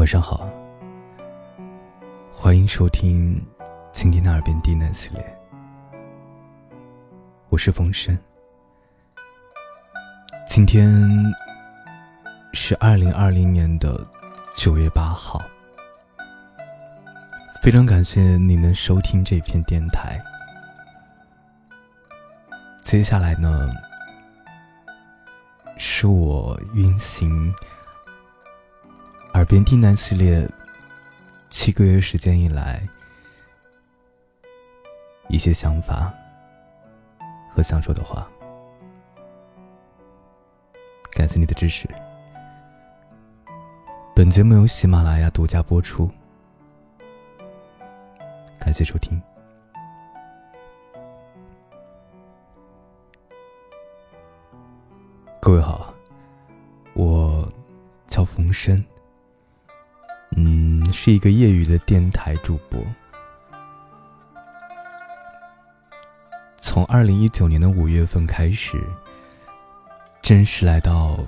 晚上好，欢迎收听今天的耳边低喃系列，我是风声。今天是二零二零年的九月八号，非常感谢你能收听这篇电台。接下来呢，是我运行耳边低喃系列七个月时间以来一些想法和想说的话。感谢你的支持。本节目由喜马拉雅独家播出，感谢收听。各位好，我叫冯生，是一个业余的电台主播。从二零一九年的五月份开始，正式来到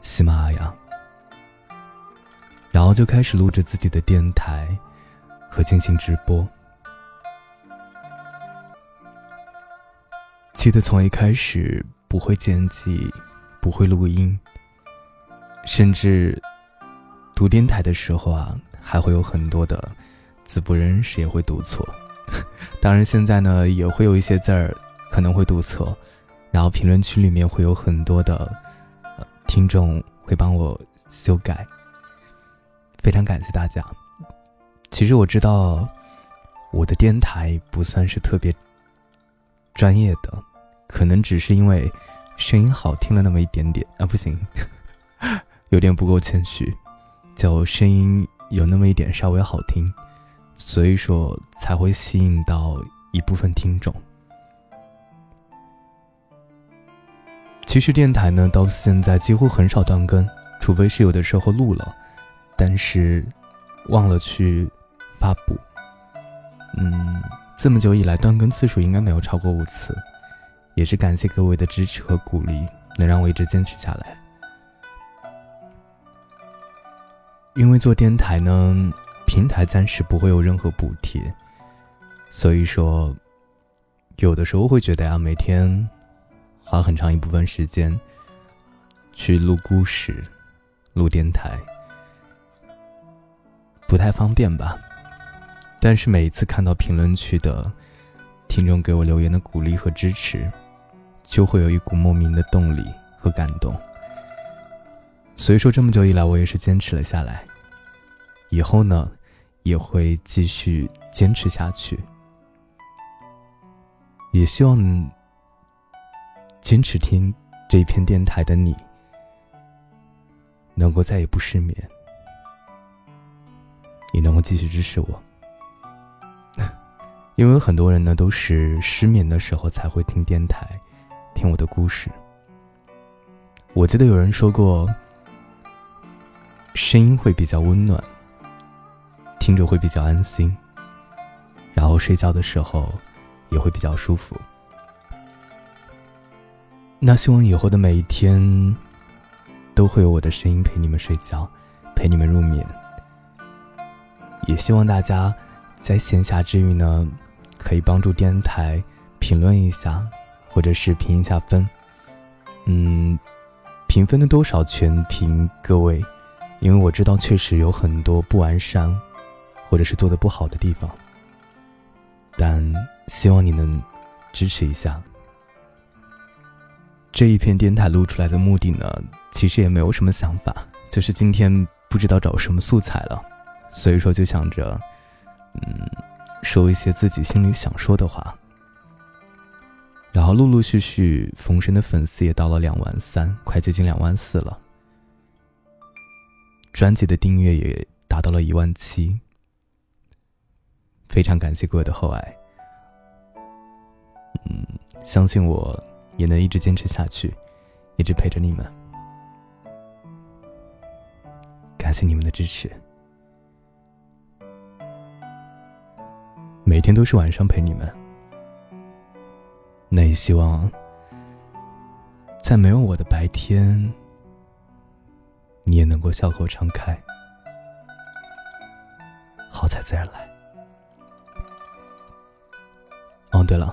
喜马拉雅，然后就开始录制自己的电台和进行直播。记得从一开始不会剪辑。不会录音，甚至读电台的时候啊，还会有很多的字不认识，也会读错。当然，现在呢也会有一些字儿可能会读错，然后评论区里面会有很多的听众会帮我修改，非常感谢大家。其实我知道我的电台不算是特别专业的，可能只是因为。声音好听了那么一点点啊，不行，有点不够谦虚，就声音有那么一点稍微好听，所以说才会吸引到一部分听众。其实电台呢，到现在几乎很少断更，除非是有的时候录了，但是忘了去发布。嗯，这么久以来，断更次数应该没有超过五次。也是感谢各位的支持和鼓励，能让我一直坚持下来。因为做电台呢，平台暂时不会有任何补贴，所以说，有的时候会觉得呀，每天花很长一部分时间去录故事、录电台，不太方便吧。但是每一次看到评论区的听众给我留言的鼓励和支持。就会有一股莫名的动力和感动。所以说，这么久以来，我也是坚持了下来。以后呢，也会继续坚持下去。也希望坚持听这一片电台的你，能够再也不失眠，也能够继续支持我。因为很多人呢，都是失眠的时候才会听电台。听我的故事。我记得有人说过，声音会比较温暖，听着会比较安心，然后睡觉的时候也会比较舒服。那希望以后的每一天，都会有我的声音陪你们睡觉，陪你们入眠。也希望大家在闲暇之余呢，可以帮助电台评论一下。或者是评一下分，嗯，评分的多少全凭各位，因为我知道确实有很多不完善，或者是做的不好的地方，但希望你能支持一下。这一篇电台录出来的目的呢，其实也没有什么想法，就是今天不知道找什么素材了，所以说就想着，嗯，说一些自己心里想说的话。然后陆陆续续，冯生的粉丝也到了两万三，快接近两万四了。专辑的订阅也达到了一万七，非常感谢各位的厚爱。嗯，相信我也能一直坚持下去，一直陪着你们。感谢你们的支持，每天都是晚上陪你们。那也希望，在没有我的白天，你也能够笑口常开。才自然来。哦，对了，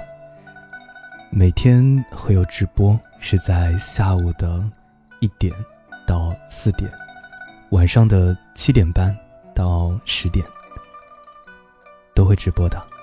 每天会有直播，是在下午的一点到四点，晚上的七点半到十点都会直播的。